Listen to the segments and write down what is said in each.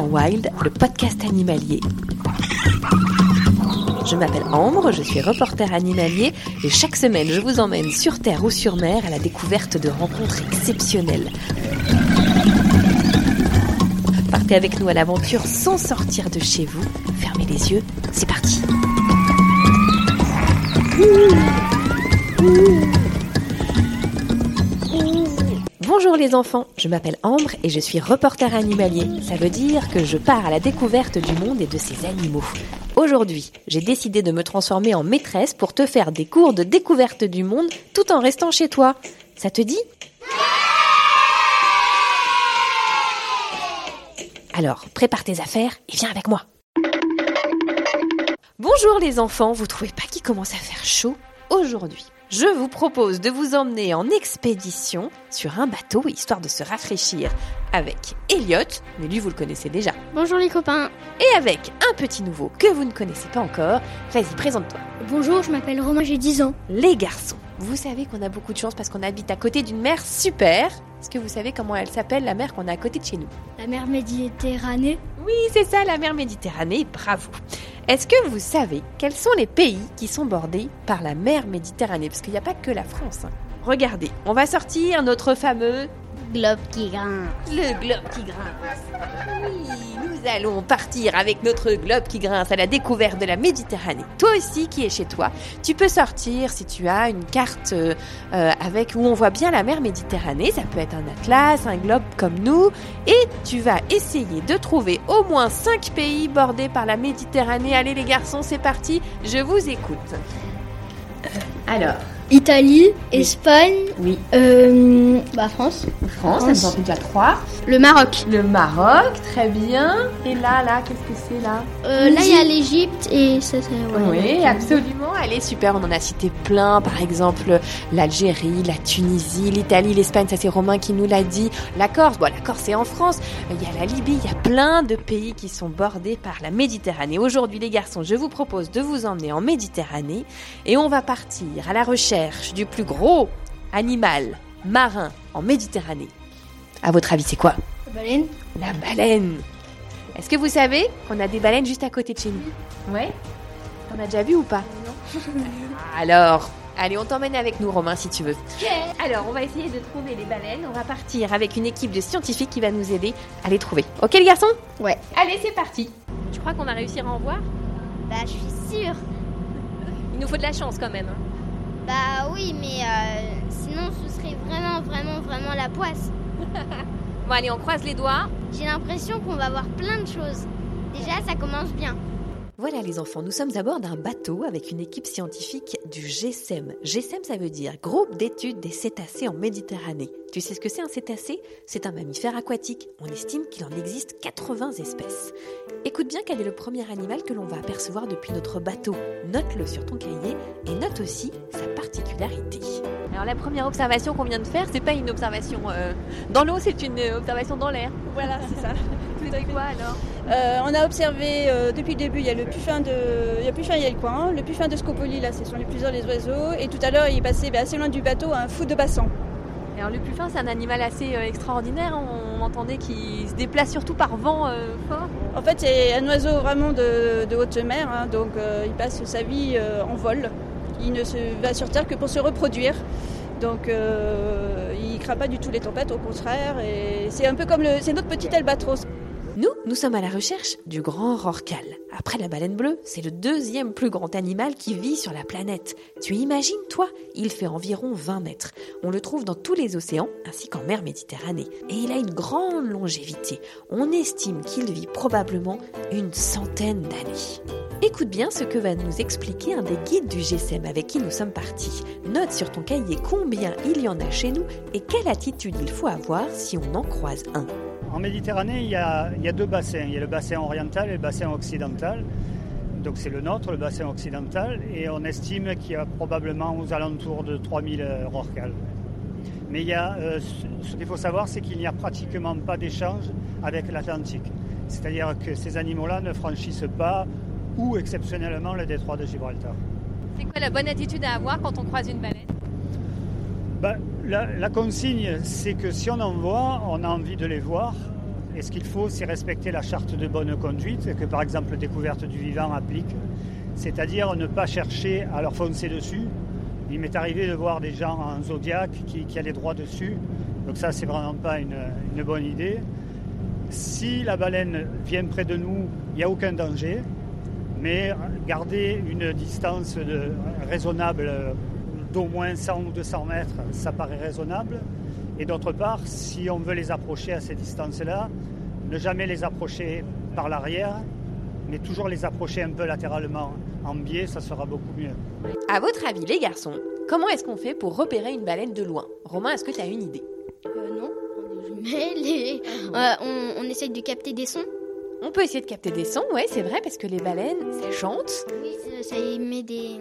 Wild, le podcast animalier. Je m'appelle Ambre, je suis reporter animalier et chaque semaine je vous emmène sur terre ou sur mer à la découverte de rencontres exceptionnelles. Partez avec nous à l'aventure sans sortir de chez vous. Fermez les yeux, c'est parti. Bonjour les enfants, je m'appelle Ambre et je suis reporter animalier. Ça veut dire que je pars à la découverte du monde et de ses animaux. Aujourd'hui, j'ai décidé de me transformer en maîtresse pour te faire des cours de découverte du monde tout en restant chez toi. Ça te dit? Alors, prépare tes affaires et viens avec moi. Bonjour les enfants, vous trouvez pas qu'il commence à faire chaud? Aujourd'hui je vous propose de vous emmener en expédition sur un bateau, histoire de se rafraîchir, avec Elliot, mais lui vous le connaissez déjà, Bonjour les copains. et avec un petit nouveau que vous ne connaissez pas encore. Vas-y, présente-toi. Bonjour, je m'appelle Romain, j'ai 10 ans. Les garçons, vous savez qu'on a beaucoup de chance parce qu'on habite à côté d'une mer super. Est-ce que vous savez comment elle s'appelle, la mer qu'on a à côté de chez nous? La mer Méditerranée. Oui, c'est ça, la mer Méditerranée, bravo. Est-ce que vous savez quels sont les pays qui sont bordés par la mer Méditerranée? Parce qu'il n'y a pas que la France. hein. Regardez, on va sortir notre fameux Globe qui grince. le globe qui grince. Oui, nous allons partir avec notre globe qui grince à la découverte de la Méditerranée. Toi aussi qui es chez toi, tu peux sortir si tu as une carte euh, avec où on voit bien la mer Méditerranée. Ça peut être un atlas, un globe comme nous, et tu vas essayer de trouver au moins 5 pays bordés par la Méditerranée. Allez les garçons, c'est parti. Je vous écoute. Alors, Italie, Espagne, oui, euh, bah France. France, ça en fait déjà 3. Le Maroc. Le Maroc, très bien. Et là, là, qu'est-ce que c'est là? Euh, là, il y a l'Égypte et ça, c'est. ouais, Oui, donc, absolument. Elle est super. On en a cité plein. Par exemple, l'Algérie, la Tunisie, l'Italie, l'Espagne. Ça, c'est Romain qui nous l'a dit. La Corse. Bon, la Corse, c'est en France. Il y a la Libye. Il y a plein de pays qui sont bordés par la Méditerranée. Aujourd'hui, les garçons, je vous propose de vous emmener en Méditerranée et on va partir à la recherche du plus gros animal marin en Méditerranée. À votre avis, c'est quoi? La Baleine. la baleine. Est-ce que vous savez qu'on a des baleines juste à côté de chez nous? Ouais. T'en as déjà vu ou pas? Alors, allez, on t'emmène avec nous, Romain, si tu veux. Alors, on va essayer de trouver les baleines. On va partir avec une équipe de scientifiques qui va nous aider à les trouver. Ok, les garçons Ouais. Allez, c'est parti. Tu crois qu'on va réussir à en voir? Bah, je suis sûre. Il nous faut de la chance quand même. hein. Bah oui, mais euh, sinon ce serait vraiment, vraiment, vraiment la poisse. Bon, allez, on croise les doigts. J'ai l'impression qu'on va voir plein de choses. Déjà, ça commence bien. Voilà les enfants, nous sommes à bord d'un bateau avec une équipe scientifique du GSEM. GSEM ça veut dire Groupe d'études des cétacés en Méditerranée. Tu sais ce que c'est un cétacé? C'est un mammifère aquatique. On estime qu'il en existe 80 espèces. Écoute bien quel est le premier animal que l'on va apercevoir depuis notre bateau. Note-le sur ton cahier et note aussi sa particularité. Alors la première observation qu'on vient de faire, c'est pas une observation euh, dans l'eau, c'est une observation dans l'air. Voilà, c'est ça. Tu fais quoi alors? Euh, on a observé euh, depuis le début, il y a le puffin de, il y a puffin, il y a le coin, le puffin de Scopoli, là, ce sont les plus heures les oiseaux, et tout à l'heure, il est passé ben, assez loin du bateau, un fou de bassan. Alors le puffin, c'est un animal assez euh, extraordinaire. On entendait qu'il se déplace surtout par vent euh, fort. En fait, c'est un oiseau vraiment de, de haute mer, hein, donc euh, il passe sa vie euh, en vol. Il ne se va sur terre que pour se reproduire. Donc euh, il craint pas du tout les tempêtes, au contraire. Et c'est un peu comme le, c'est notre petit albatros. Nous, nous sommes à la recherche du grand rorcal. Après la baleine bleue, c'est le deuxième plus grand animal qui vit sur la planète. Tu imagines, toi Il fait environ 20 mètres. On le trouve dans tous les océans, ainsi qu'en mer Méditerranée. Et il a une grande longévité. On estime qu'il vit probablement une centaine d'années. Écoute bien ce que va nous expliquer un des guides du GSM avec qui nous sommes partis. Note sur ton cahier combien il y en a chez nous et quelle attitude il faut avoir si on en croise un. En Méditerranée, il y, a, il y, a, deux bassins. Il y a le bassin oriental et le bassin occidental. Donc c'est le nôtre, le bassin occidental, et on estime qu'il y a probablement aux alentours de 3000 rorquals. Mais il y a, euh, ce qu'il faut savoir, c'est qu'il n'y a pratiquement pas d'échange avec l'Atlantique. C'est-à-dire que ces animaux-là ne franchissent pas ou exceptionnellement le détroit de Gibraltar. C'est quoi la bonne attitude à avoir quand on croise une baleine? Ben, la, consigne, c'est que si on en voit, on a envie de les voir. Et ce qu'il faut, c'est respecter la charte de bonne conduite que, par exemple, découverte du vivant applique. C'est-à-dire ne pas chercher à leur foncer dessus. Il m'est arrivé de voir des gens en zodiaque qui, qui allaient droit dessus. Donc ça, c'est vraiment pas une, une bonne idée. Si la baleine vient près de nous, il n'y a aucun danger mais garder une distance raisonnable d'au moins 100 ou 200 mètres, ça paraît raisonnable. Et d'autre part, si on veut les approcher à ces distances-là, ne jamais les approcher par l'arrière, mais toujours les approcher un peu latéralement en biais, ça sera beaucoup mieux. À votre avis, les garçons, comment est-ce qu'on fait pour repérer une baleine de loin? Romain, est-ce que tu as une idée? Euh, Non, mais les... euh, on, on essaye de capter des sons. On peut essayer de capter des sons, ouais, c'est vrai, parce que les baleines, ça chante. Oui, ça, ça émet des.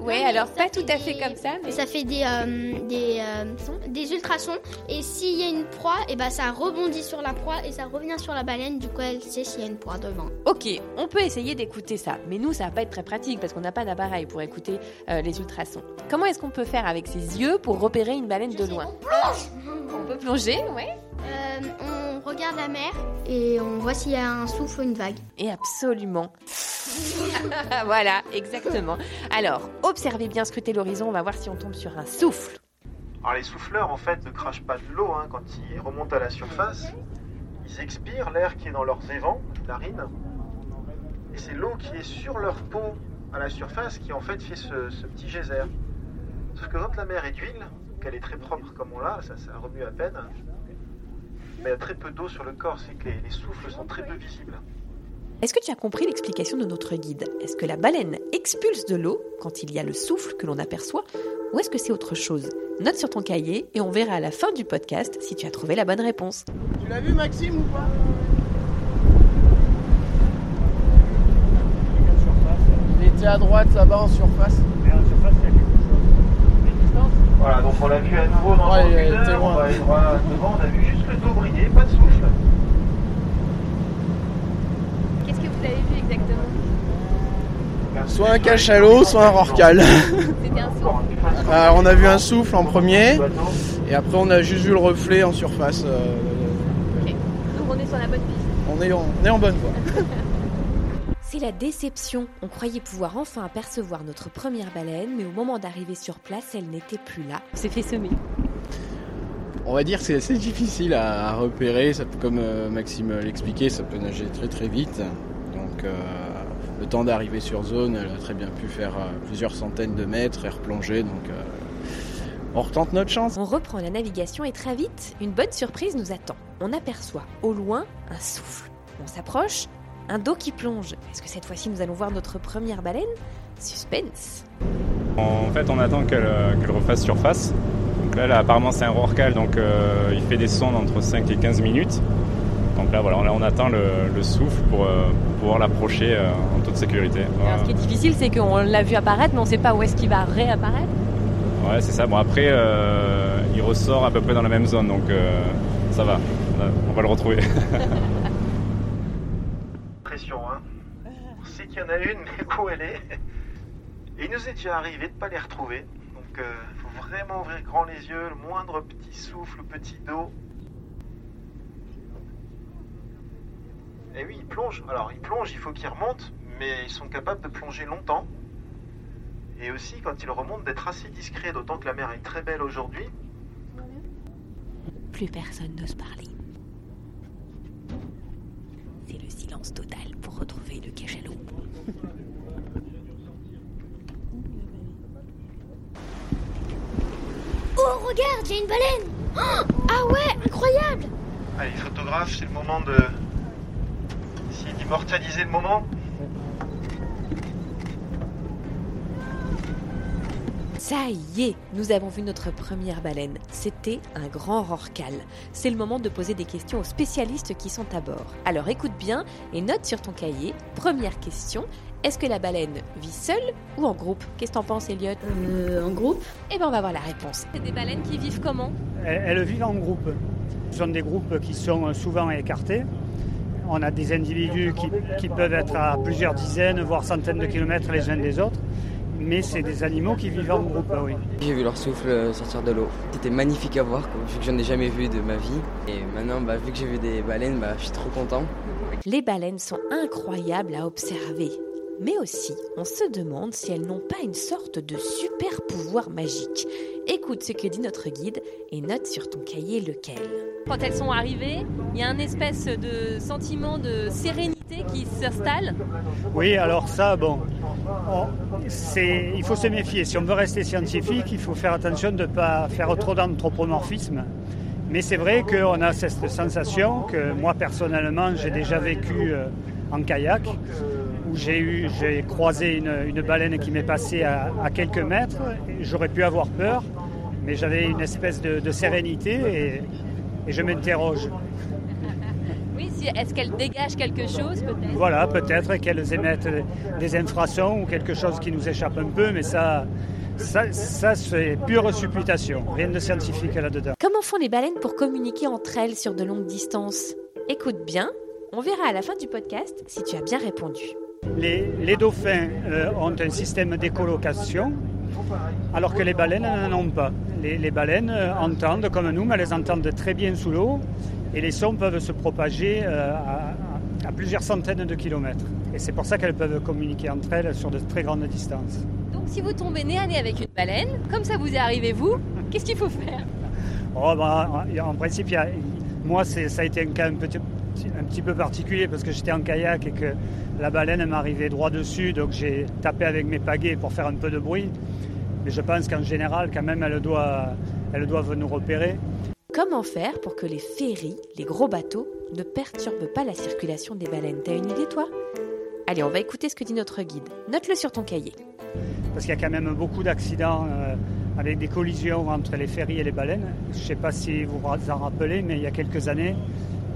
Ouais, alors pas tout à fait des... comme ça, mais ça fait des euh, des, euh, des ultrasons. Et s'il y a une proie, et ben ça rebondit sur la proie et ça revient sur la baleine. Du coup, elle sait s'il y a une proie devant. Ok, on peut essayer d'écouter ça, mais nous, ça va pas être très pratique parce qu'on n'a pas d'appareil pour écouter euh, les ultrasons. Comment est-ce qu'on peut faire avec ses yeux pour repérer une baleine Je de sais, loin On plonge. On peut plonger, ouais. Euh, on regarde la mer et on voit s'il y a un souffle ou une vague. Et absolument. voilà, exactement. Alors, observez bien, scrutez l'horizon, on va voir si on tombe sur un souffle. Alors les souffleurs en fait ne crachent pas de l'eau hein, quand ils remontent à la surface. Ils expirent l'air qui est dans leurs évents, narines. Et c'est l'eau qui est sur leur peau à la surface qui en fait fait ce, ce petit geyser. Sauf que quand la mer est d'huile, qu'elle est très propre comme on l'a, ça, ça remue à peine, mais il y a très peu d'eau sur le corps, c'est que les, les souffles sont très peu visibles. Est-ce que tu as compris l'explication de notre guide? Est-ce que la baleine expulse de l'eau quand il y a le souffle que l'on aperçoit ou est-ce que c'est autre chose? Note sur ton cahier et on verra à la fin du podcast si tu as trouvé la bonne réponse. Tu l'as vu Maxime ou pas? Il était à droite là-bas en surface. Mais en surface, il y a quelque chose. Une distance Voilà, donc on l'a vu à nouveau dans Ouais, le il était loin. on va aller droit devant, on a vu pas de souffle. Qu'est-ce que vous avez vu exactement? Soit un cachalot, soit un rorcal. C'était un souffle. Euh, on a vu un souffle en premier et après on a juste vu le reflet en surface. euh, Donc on est sur la bonne piste. on, est en, on est en bonne voie. C'est la déception. On croyait pouvoir enfin apercevoir notre première baleine, mais au moment d'arriver sur place, elle n'était plus là. On s'est fait semer. On va dire que c'est assez difficile à, à repérer. Ça peut- comme euh, Maxime l'expliquait, ça peut nager très très vite. Donc euh, le temps d'arriver sur zone, elle a très bien pu faire euh, plusieurs centaines de mètres et replonger. Donc euh, on retente notre chance. On reprend la navigation et très vite, une bonne surprise nous attend. On aperçoit au loin un souffle. On s'approche, un dos qui plonge. Est-ce que cette fois-ci nous allons voir notre première baleine? Suspense. En fait, on attend qu'elle qu'elle refasse surface. Là, là, apparemment, c'est un rorcal, donc euh, il fait des sondes entre 5 et 15 minutes. Donc là, voilà, on, on attend le, le souffle pour, euh, pour pouvoir l'approcher euh, en toute sécurité. Alors, ce qui est difficile, c'est qu'on l'a vu apparaître, mais on ne sait pas où est-ce qu'il va réapparaître. Ouais, c'est ça. Bon, après, euh, il ressort à peu près dans la même zone, donc euh, ça va. On va- On va le retrouver. Pression, hein. On sait qu'il y en a une, mais où elle est Et il nous est déjà arrivé de ne pas les retrouver. Donc vraiment ouvrir grand les yeux, le moindre petit souffle, petit dos. Et oui, ils plongent. Alors, ils plongent, il faut qu'ils remontent, mais ils sont capables de plonger longtemps. Et aussi, quand ils remontent, d'être assez discrets, d'autant que la mer est très belle aujourd'hui. Plus personne n'ose parler. C'est le silence total pour retrouver le cachalot. regarde, il y a une baleine Oh, Ah ouais, incroyable Allez, photographe, c'est le moment de. D'immortaliser le moment. Ça y est, nous avons vu notre première baleine. C'était un grand rorcal. C'est le moment de poser des questions aux spécialistes qui sont à bord. Alors écoute bien et note sur ton cahier. Première question, est-ce que la baleine vit seule ou en groupe? Qu'est-ce que t'en penses, Elliot Euh, en groupe Eh ben on va voir la réponse. C'est des baleines qui vivent comment? Elles, elles vivent en groupe. Ce sont des groupes qui sont souvent écartés. On a des individus qui, qui peuvent être à plusieurs dizaines, voire centaines de kilomètres les uns des autres. Mais c'est des animaux qui vivent en groupe, oui. J'ai vu leur souffle euh, sortir de l'eau. C'était magnifique à voir, quoi, vu que j'en ai jamais vu de ma vie. Et maintenant, bah, vu que j'ai vu des baleines, bah, je suis trop content. Les baleines sont incroyables à observer. Mais aussi, on se demande si elles n'ont pas une sorte de super pouvoir magique. Écoute ce que dit notre guide et note sur ton cahier lequel. Quand elles sont arrivées, il y a un espèce de sentiment de sérénité qui s'installe. Oui, alors ça, bon, on- il faut se méfier. Si on veut rester scientifique, il faut faire attention de ne pas faire trop d'anthropomorphisme. Mais c'est vrai qu'on a cette sensation que moi personnellement j'ai déjà vécu euh, en kayak, où j'ai eu, j'ai croisé une, une baleine qui m'est passée à, à quelques mètres. J'aurais pu avoir peur, mais j'avais une espèce de, de sérénité et, et je m'interroge. Oui, si- est-ce qu'elles dégagent quelque chose peut-être? Voilà, peut-être qu'elles émettent des infrasons ou quelque chose qui nous échappe un peu, mais ça, ça, ça c'est pure supputation, rien de scientifique là-dedans. Comment font les baleines pour communiquer entre elles sur de longues distances? Écoute bien, on verra à la fin du podcast si tu as bien répondu. Les, les dauphins euh, ont un système d'écolocation, alors que les baleines n'en ont pas. Les, les baleines euh, entendent comme nous, mais elles entendent très bien sous l'eau, et les sons peuvent se propager euh, à, à plusieurs centaines de kilomètres. Et c'est pour ça qu'elles peuvent communiquer entre elles sur de très grandes distances. Donc si vous tombez nez à nez avec une baleine, comme ça vous est arrivé vous, qu'est-ce qu'il faut faire? Oh, bah, en- principe, il y a- moi, ça a été un cas un petit, un petit peu particulier parce que j'étais en kayak et que la baleine m'arrivait droit dessus, donc j'ai tapé avec mes pagaies pour faire un peu de bruit. Mais je pense qu'en général, quand même, elles doivent, elles doivent nous repérer. Comment faire pour que les ferries, les gros bateaux, ne perturbent pas la circulation des baleines? T'as une idée toi? Allez, on va écouter ce que dit notre guide. Note-le sur ton cahier. Parce qu'il y a quand même beaucoup d'accidents euh, avec des collisions entre les ferries et les baleines. Je ne sais pas si vous vous en rappelez, mais il y a quelques années,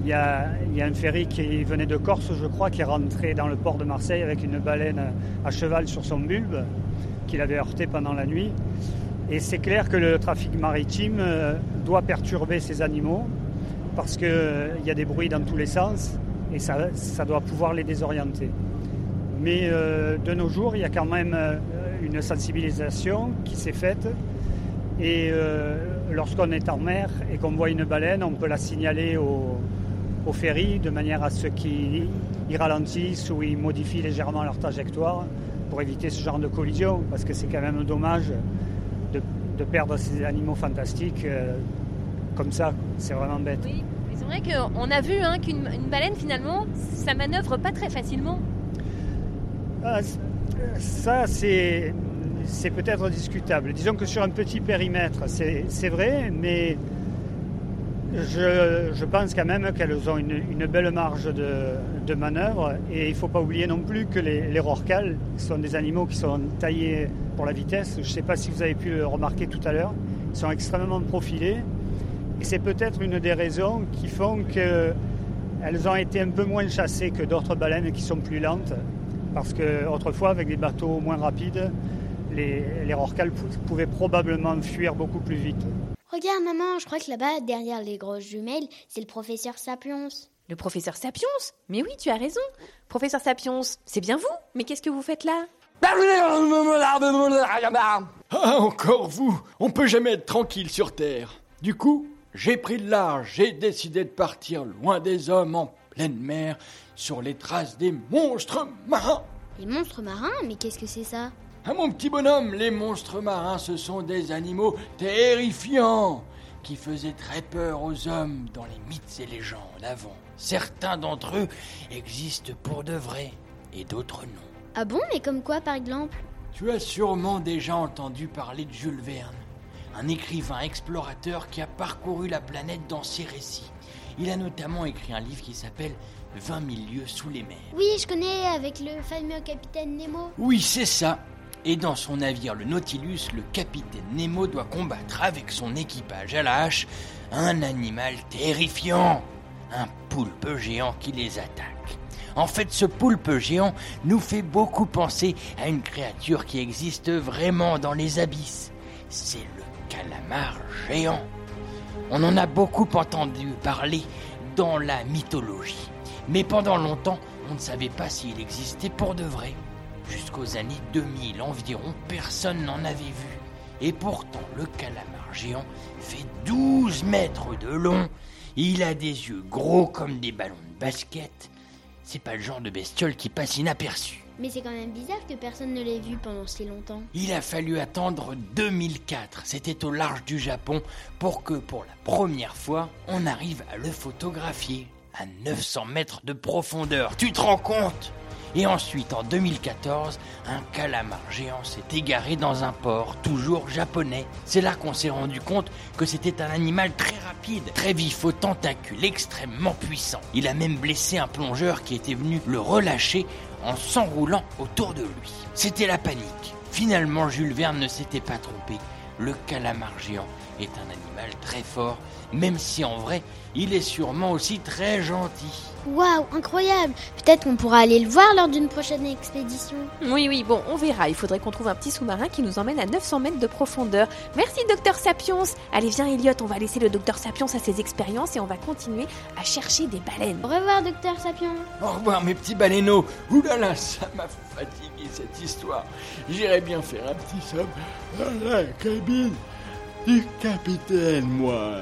il y a, un ferry qui venait de Corse, je crois, qui est rentré dans le port de Marseille avec une baleine à cheval sur son bulbe, qu'il avait heurté pendant la nuit. Et c'est clair que le trafic maritime euh, doit perturber ces animaux parce qu'il y a des bruits dans tous les sens et ça, doit pouvoir les désorienter. Mais euh, de nos jours, il y a quand même euh, une sensibilisation qui s'est faite. Et euh, lorsqu'on est en mer et qu'on voit une baleine, on peut la signaler au, au ferry de manière à ce qu'ils ils ralentissent ou ils modifient légèrement leur trajectoire pour éviter ce genre de collision, parce que c'est quand même dommage de, de perdre ces animaux fantastiques euh, comme ça. C'est vraiment bête. Oui, mais c'est vrai qu'on a vu hein, qu'une une baleine finalement, ça manœuvre pas très facilement. Ah, ça, c'est, c'est peut-être discutable. Disons que sur un petit périmètre, c'est, c'est vrai, mais je, pense quand même qu'elles ont une, belle marge de, manœuvre. Et il ne faut pas oublier non plus que les, les rorquals sont des animaux qui sont taillés pour la vitesse. Je ne sais pas si vous avez pu le remarquer tout à l'heure. Ils sont extrêmement profilés. Et c'est peut-être une des raisons qui font qu'elles ont été un peu moins chassées que d'autres baleines qui sont plus lentes. Parce qu'autrefois, avec des bateaux moins rapides, les, les pou- pouvaient probablement fuir beaucoup plus vite. Regarde, maman, je crois que là-bas, derrière les grosses jumelles, c'est le professeur Sapiens. Le professeur Sapiens Mais oui, tu as raison. Professeur Sapiens, c'est bien vous Mais qu'est-ce que vous faites là Ah, encore vous On peut jamais être tranquille sur Terre. Du coup, j'ai pris le large, j'ai décidé de partir loin des hommes en pleine mer, sur les traces des monstres marins. Les monstres marins Mais qu'est-ce que c'est ça? Ah mon petit bonhomme, les monstres marins, ce sont des animaux terrifiants qui faisaient très peur aux hommes dans les mythes et légendes avant. Certains d'entre eux existent pour de vrai et d'autres non. Ah bon, mais comme quoi par exemple? Tu as sûrement déjà entendu parler de Jules Verne, un écrivain explorateur qui a parcouru la planète dans ses récits. Il a notamment écrit un livre qui s'appelle 20 000 lieues sous les mers. Oui, je connais avec le fameux capitaine Nemo. Oui, c'est ça. Et dans son navire, le Nautilus, le capitaine Nemo doit combattre avec son équipage à la hache un animal terrifiant, un poulpe géant qui les attaque. En fait, ce poulpe géant nous fait beaucoup penser à une créature qui existe vraiment dans les abysses. C'est le calamar géant. On en a beaucoup entendu parler dans la mythologie. Mais pendant longtemps, on ne savait pas s'il existait pour de vrai. Jusqu'aux années 2000 environ, personne n'en avait vu. Et pourtant, le calamar géant fait 12 mètres de long. Il a des yeux gros comme des ballons de basket. C'est pas le genre de bestiole qui passe inaperçu. Mais c'est quand même bizarre que personne ne l'ait vu pendant si longtemps. Il a fallu attendre 2004, c'était au large du Japon, pour que pour la première fois, on arrive à le photographier à 900 mètres de profondeur. Tu te rends compte? Et ensuite, en 2014, un calamar géant s'est égaré dans un port, toujours japonais. C'est là qu'on s'est rendu compte que c'était un animal très rapide, très vif, aux tentacules extrêmement puissants. Il a même blessé un plongeur qui était venu le relâcher en s'enroulant autour de lui. C'était la panique. Finalement, Jules Verne ne s'était pas trompé. Le calamar géant est un animal très fort, même si en vrai, il est sûrement aussi très gentil. Waouh, incroyable Peut-être qu'on pourra aller le voir lors d'une prochaine expédition. Oui, oui, bon, on verra. Il faudrait qu'on trouve un petit sous-marin qui nous emmène à 900 mètres de profondeur. Merci, docteur Sapiens Allez, viens, Elliot, on va laisser le docteur Sapiens à ses expériences et on va continuer à chercher des baleines. Au revoir, docteur Sapiens. Au revoir, mes petits baleineaux. Ouh là là, ça m'a fatigué cette histoire. J'irais bien faire un petit somme dans la cabine du capitaine, moi.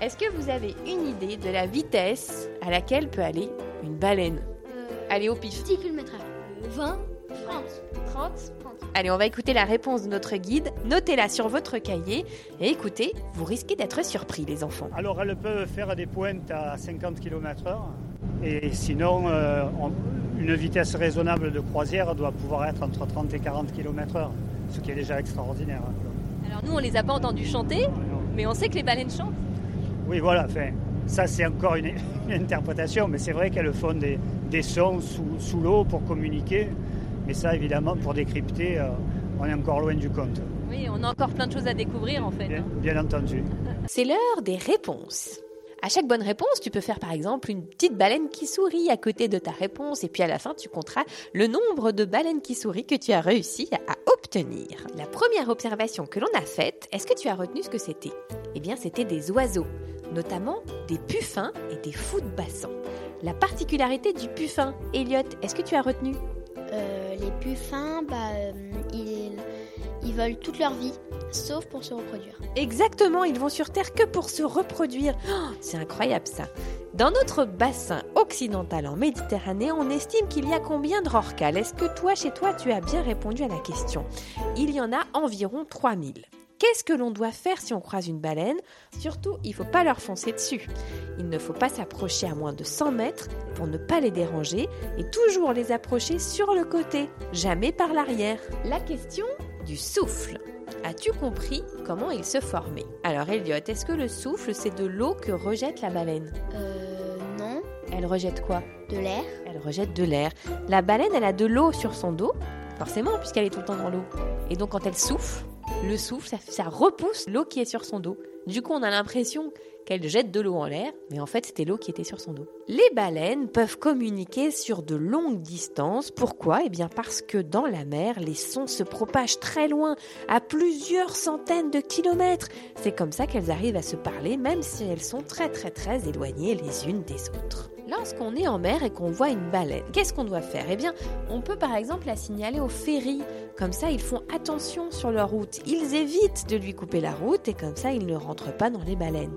Est-ce que vous avez une idée de la vitesse à laquelle peut aller une baleine Allez au pif. 10 km 20 30 30 Allez, on va écouter la réponse de notre guide. Notez-la sur votre cahier et écoutez, vous risquez d'être surpris, les enfants. Alors, elles peuvent faire des pointes à 50 km/h. Et sinon, euh, on- une vitesse raisonnable de croisière doit pouvoir être entre 30 et 40 km/h, ce qui est déjà extraordinaire. hein. Alors nous, on les a pas entendus chanter, mais on sait que les baleines chantent. Oui, voilà, enfin, ça c'est encore une, une interprétation, mais c'est vrai qu'elles font des, des sons sous, sous l'eau pour communiquer. Mais ça, évidemment, pour décrypter, euh, on est encore loin du compte, Oui, on a encore plein de choses à découvrir en fait. bien, hein. bien entendu. C'est l'heure des réponses. À chaque bonne réponse, tu peux faire par exemple une petite baleine qui sourit à côté de ta réponse et puis à la fin, tu compteras le nombre de baleines qui sourient que tu as réussi à obtenir. La première observation que l'on a faite, est-ce que tu as retenu ce que c'était? Eh bien, c'était des oiseaux, notamment des puffins et des fous de bassin. La particularité du puffin, Elliot, est-ce que tu as retenu? Euh, les puffins, bah, euh, ils, ils volent toute leur vie, sauf pour se reproduire. Exactement, ils vont sur Terre que pour se reproduire. Oh, c'est incroyable ça. Dans notre bassin occidental en Méditerranée, on estime qu'il y a combien de rorquals? Est-ce que toi, chez toi, tu as bien répondu à la question? Il y en a environ 3000. Qu'est-ce que l'on doit faire si on croise une baleine? Surtout, il ne faut pas leur foncer dessus. Il ne faut pas s'approcher à moins de 100 mètres pour ne pas les déranger et toujours les approcher sur le côté, jamais par l'arrière. La question du souffle. As-tu compris comment il se formait? Alors Elliot, est-ce que le souffle, c'est de l'eau que rejette la baleine? Euh, non, Elle rejette quoi? De l'air. Elle rejette de l'air. La baleine, elle a de l'eau sur son dos, forcément, puisqu'elle est tout le temps dans l'eau. Et donc quand elle souffle, le souffle, ça, ça repousse l'eau qui est sur son dos. Du coup, on a l'impression qu'elle jette de l'eau en l'air, mais en fait, c'était l'eau qui était sur son dos. Les baleines peuvent communiquer sur de longues distances. Pourquoi? Eh bien parce que dans la mer, les sons se propagent très loin, à plusieurs centaines de kilomètres. C'est comme ça qu'elles arrivent à se parler, même si elles sont très très très éloignées les unes des autres. Lorsqu'on est en mer et qu'on voit une baleine, qu'est-ce qu'on doit faire? Eh bien, on peut par exemple la signaler au ferry. Comme ça, ils font attention sur leur route. Ils évitent de lui couper la route et comme ça, ils ne rentrent pas dans les baleines.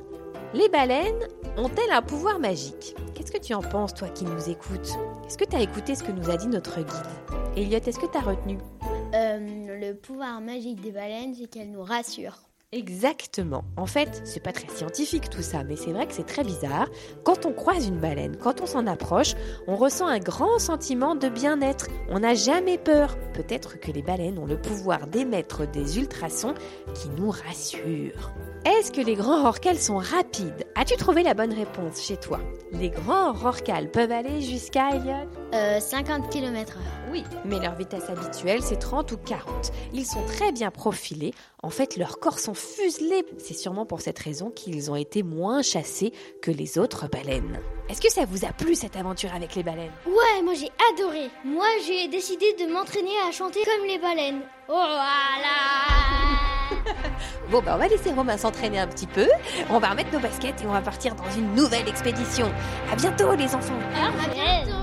Les baleines ont-elles un pouvoir magique? Qu'est-ce que tu en penses, toi qui nous écoutes? Est-ce que tu as écouté ce que nous a dit notre guide? Elliot, est-ce que tu as retenu? Euh, le pouvoir magique des baleines, c'est qu'elles nous rassurent. Exactement. En fait, c'est pas très scientifique tout ça, mais c'est vrai que c'est très bizarre. Quand on croise une baleine, quand on s'en approche, on ressent un grand sentiment de bien-être. On n'a jamais peur. Peut-être que les baleines ont le pouvoir d'émettre des ultrasons qui nous rassurent. Est-ce que les grands rorquals sont rapides? As-tu trouvé la bonne réponse chez toi? Les grands rorquals peuvent aller jusqu'à, euh, 50 km/h. Oui, mais leur vitesse habituelle, c'est 30 ou 40. Ils sont très bien profilés. En fait, leurs corps sont fuselés. C'est sûrement pour cette raison qu'ils ont été moins chassés que les autres baleines. Est-ce que ça vous a plu cette aventure avec les baleines? Ouais, moi j'ai adoré. Moi j'ai décidé de m'entraîner à chanter comme les baleines. Oh voilà Bon, bah on va laisser Romain s'entraîner un petit peu. On va remettre nos baskets et on va partir dans une nouvelle expédition. À bientôt les enfants. À bientôt.